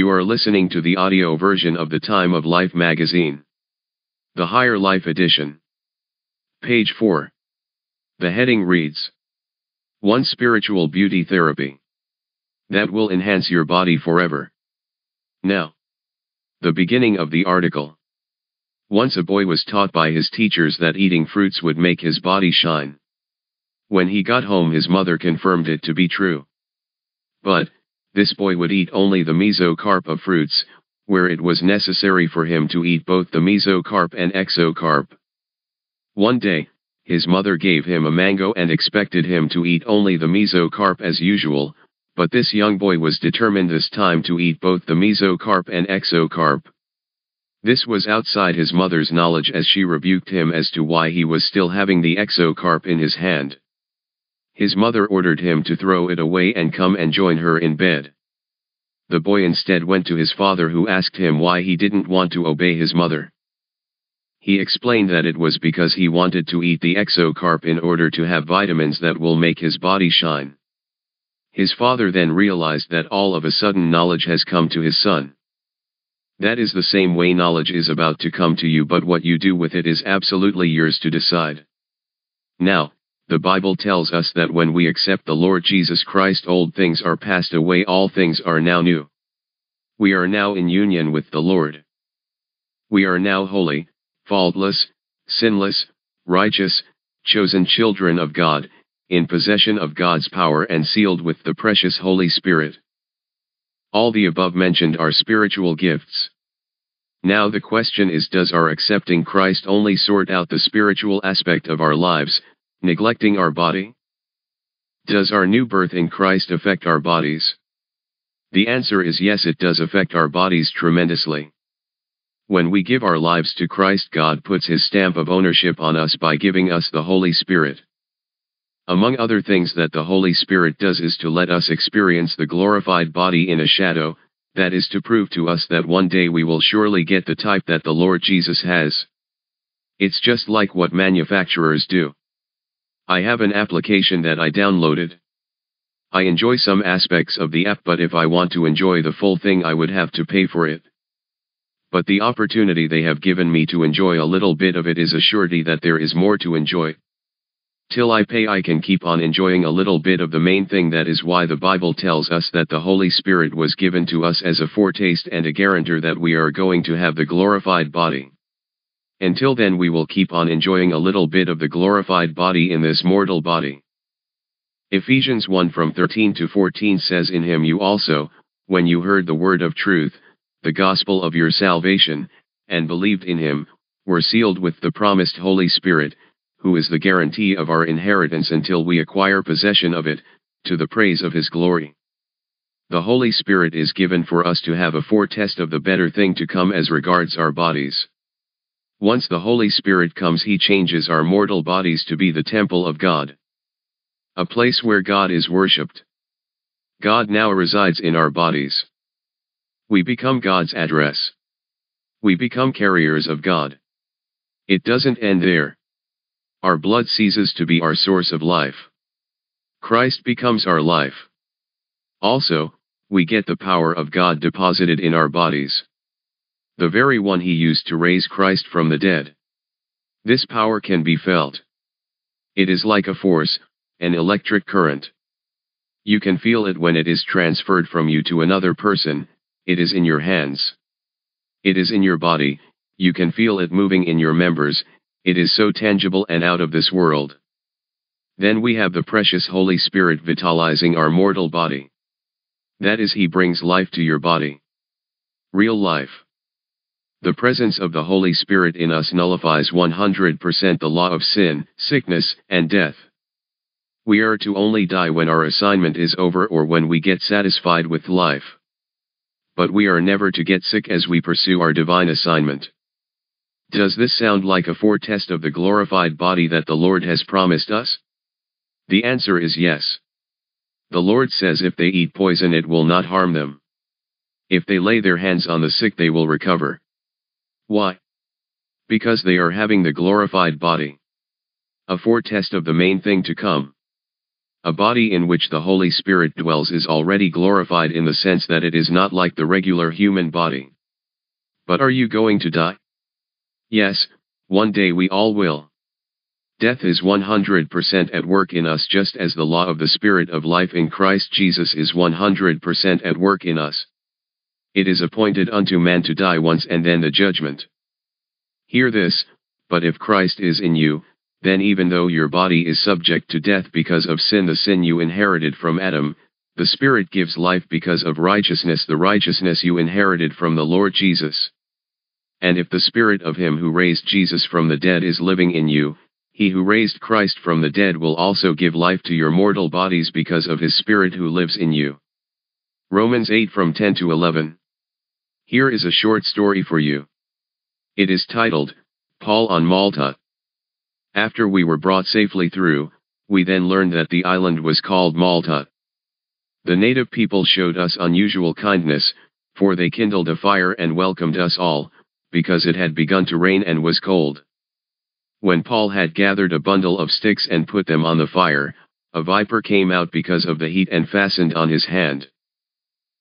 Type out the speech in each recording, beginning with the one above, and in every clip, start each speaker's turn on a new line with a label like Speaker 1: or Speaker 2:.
Speaker 1: You are listening to the audio version of the Time of Life magazine. The Higher Life edition. Page 4. The heading reads 1 Spiritual Beauty Therapy. That will enhance your body forever. Now. The beginning of the article. Once a boy was taught by his teachers that eating fruits would make his body shine. When he got home his mother confirmed it to be true. But, this boy would eat only the mesocarp of fruits, where it was necessary for him to eat both the mesocarp and exocarp. One day, his mother gave him a mango and expected him to eat only the mesocarp as usual, but this young boy was determined this time to eat both the mesocarp and exocarp. This was outside his mother's knowledge as she rebuked him as to why he was still having the exocarp in his hand. His mother ordered him to throw it away and come and join her in bed. The boy instead went to his father who asked him why he didn't want to obey his mother. He explained that it was because he wanted to eat the exocarp in order to have vitamins that will make his body shine. His father then realized that all of a sudden knowledge has come to his son. That is the same way knowledge is about to come to you but what you do with it is absolutely yours to decide. Now, the Bible tells us that when we accept the Lord Jesus Christ old things are passed away all things are now new. We are now in union with the Lord. We are now holy, faultless, sinless, righteous, chosen children of God, in possession of God's power and sealed with the precious Holy Spirit. All the above mentioned are spiritual gifts. Now the question is does our accepting Christ only sort out the spiritual aspect of our lives, neglecting our body? Does our new birth in Christ affect our bodies? The answer is yes it does affect our bodies tremendously. When we give our lives to Christ God puts his stamp of ownership on us by giving us the Holy Spirit. Among other things that the Holy Spirit does is to let us experience the glorified body in a shadow, that is to prove to us that one day we will surely get the type that the Lord Jesus has. It's just like what manufacturers do. I have an application that I downloaded. I enjoy some aspects of the app but if I want to enjoy the full thing I would have to pay for it. But the opportunity they have given me to enjoy a little bit of it is a surety that there is more to enjoy. Till I pay I can keep on enjoying a little bit of the main thing that is why the Bible tells us that the Holy Spirit was given to us as a foretaste and a guarantor that we are going to have the glorified body. Until then we will keep on enjoying a little bit of the glorified body in this mortal body. Ephesians 1 from 13 to 14 says in him you also, when you heard the word of truth, the gospel of your salvation, and believed in him, were sealed with the promised Holy Spirit, who is the guarantee of our inheritance until we acquire possession of it, to the praise of his glory. The Holy Spirit is given for us to have a foretest of the better thing to come as regards our bodies. Once the Holy Spirit comes he changes our mortal bodies to be the temple of God. A place where God is worshipped. God now resides in our bodies. We become God's address. We become carriers of God. It doesn't end there. Our blood ceases to be our source of life. Christ becomes our life. Also, we get the power of God deposited in our bodies. The very one he used to raise Christ from the dead. This power can be felt. It is like a force, an electric current. You can feel it when it is transferred from you to another person, it is in your hands. It is in your body, you can feel it moving in your members, it is so tangible and out of this world. Then we have the precious Holy Spirit vitalizing our mortal body. That is He brings life to your body. Real life. The presence of the Holy Spirit in us nullifies 100% the law of sin, sickness, and death. We are to only die when our assignment is over or when we get satisfied with life. But we are never to get sick as we pursue our divine assignment. Does this sound like a foretest of the glorified body that the Lord has promised us? The answer is yes. The Lord says if they eat poison it will not harm them. If they lay their hands on the sick they will recover. Why? Because they are having the glorified body. A foretest of the main thing to come. A body in which the Holy Spirit dwells is already glorified in the sense that it is not like the regular human body. But are you going to die? Yes, one day we all will. Death is 100% at work in us just as the law of the Spirit of life in Christ Jesus is 100% at work in us. It is appointed unto man to die once and then the judgment. Hear this, but if Christ is in you, then even though your body is subject to death because of sin the sin you inherited from Adam, the Spirit gives life because of righteousness the righteousness you inherited from the Lord Jesus. And if the Spirit of him who raised Jesus from the dead is living in you, he who raised Christ from the dead will also give life to your mortal bodies because of his Spirit who lives in you. Romans 8 from 10 to 11. Here is a short story for you. It is titled, Paul on Malta, after we were brought safely through, we then learned that the island was called Malta. The native people showed us unusual kindness, for they kindled a fire and welcomed us all, because it had begun to rain and was cold. When Paul had gathered a bundle of sticks and put them on the fire, a viper came out because of the heat and fastened on his hand.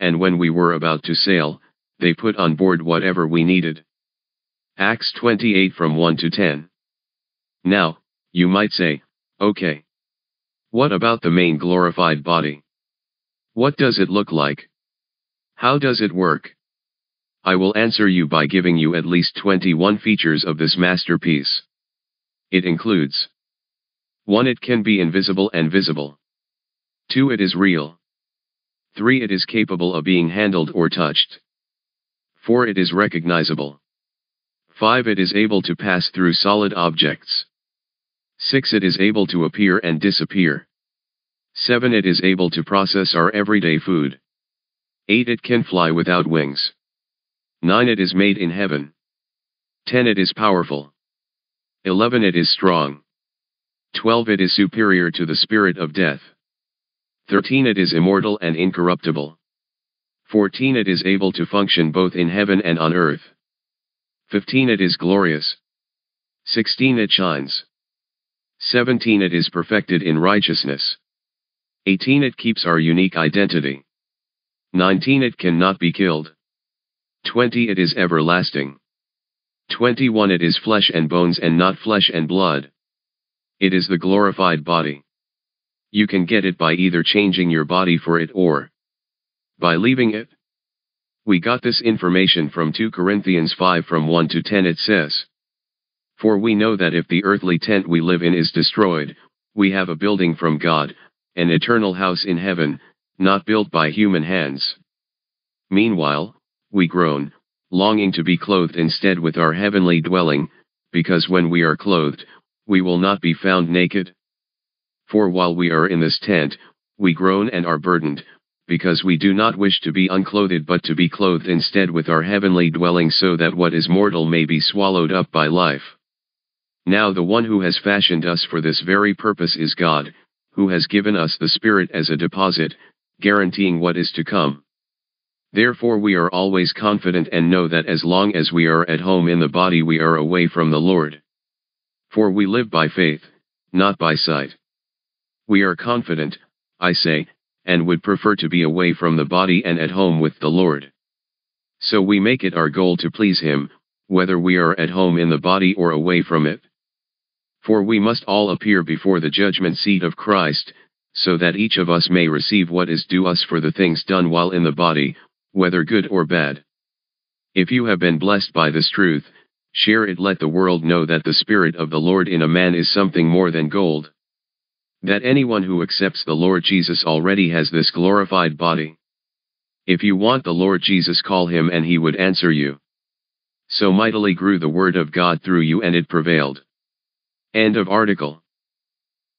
Speaker 1: and when we were about to sail, they put on board whatever we needed. Acts 28 from 1 to 10. Now, you might say, okay. What about the main glorified body? What does it look like? How does it work? I will answer you by giving you at least 21 features of this masterpiece. It includes 1. It can be invisible and visible. 2. It is real. 3. It is capable of being handled or touched. 4. It is recognizable. 5. It is able to pass through solid objects. 6. It is able to appear and disappear. 7. It is able to process our everyday food. 8. It can fly without wings. 9. It is made in heaven. 10. It is powerful. 11. It is strong. 12. It is superior to the spirit of death. 13. It is immortal and incorruptible. 14. It is able to function both in heaven and on earth. 15 It is glorious. 16 It shines. 17 It is perfected in righteousness. 18 It keeps our unique identity. 19 It cannot be killed. 20 It is everlasting. 21 It is flesh and bones and not flesh and blood. It is the glorified body. You can get it by either changing your body for it or by leaving it. We got this information from 2 Corinthians 5 from 1 to 10 it says. For we know that if the earthly tent we live in is destroyed, we have a building from God, an eternal house in heaven, not built by human hands. Meanwhile, we groan, longing to be clothed instead with our heavenly dwelling, because when we are clothed, we will not be found naked. For while we are in this tent, we groan and are burdened, because we do not wish to be unclothed but to be clothed instead with our heavenly dwelling so that what is mortal may be swallowed up by life. Now the one who has fashioned us for this very purpose is God, who has given us the Spirit as a deposit, guaranteeing what is to come. Therefore we are always confident and know that as long as we are at home in the body we are away from the Lord. For we live by faith, not by sight. We are confident, I say, and would prefer to be away from the body and at home with the Lord. So we make it our goal to please Him, whether we are at home in the body or away from it. For we must all appear before the judgment seat of Christ, so that each of us may receive what is due us for the things done while in the body, whether good or bad. If you have been blessed by this truth, share it let the world know that the Spirit of the Lord in a man is something more than gold. That anyone who accepts the Lord Jesus already has this glorified body. If you want the Lord Jesus call him and he would answer you. So mightily grew the word of God through you and it prevailed. End of article.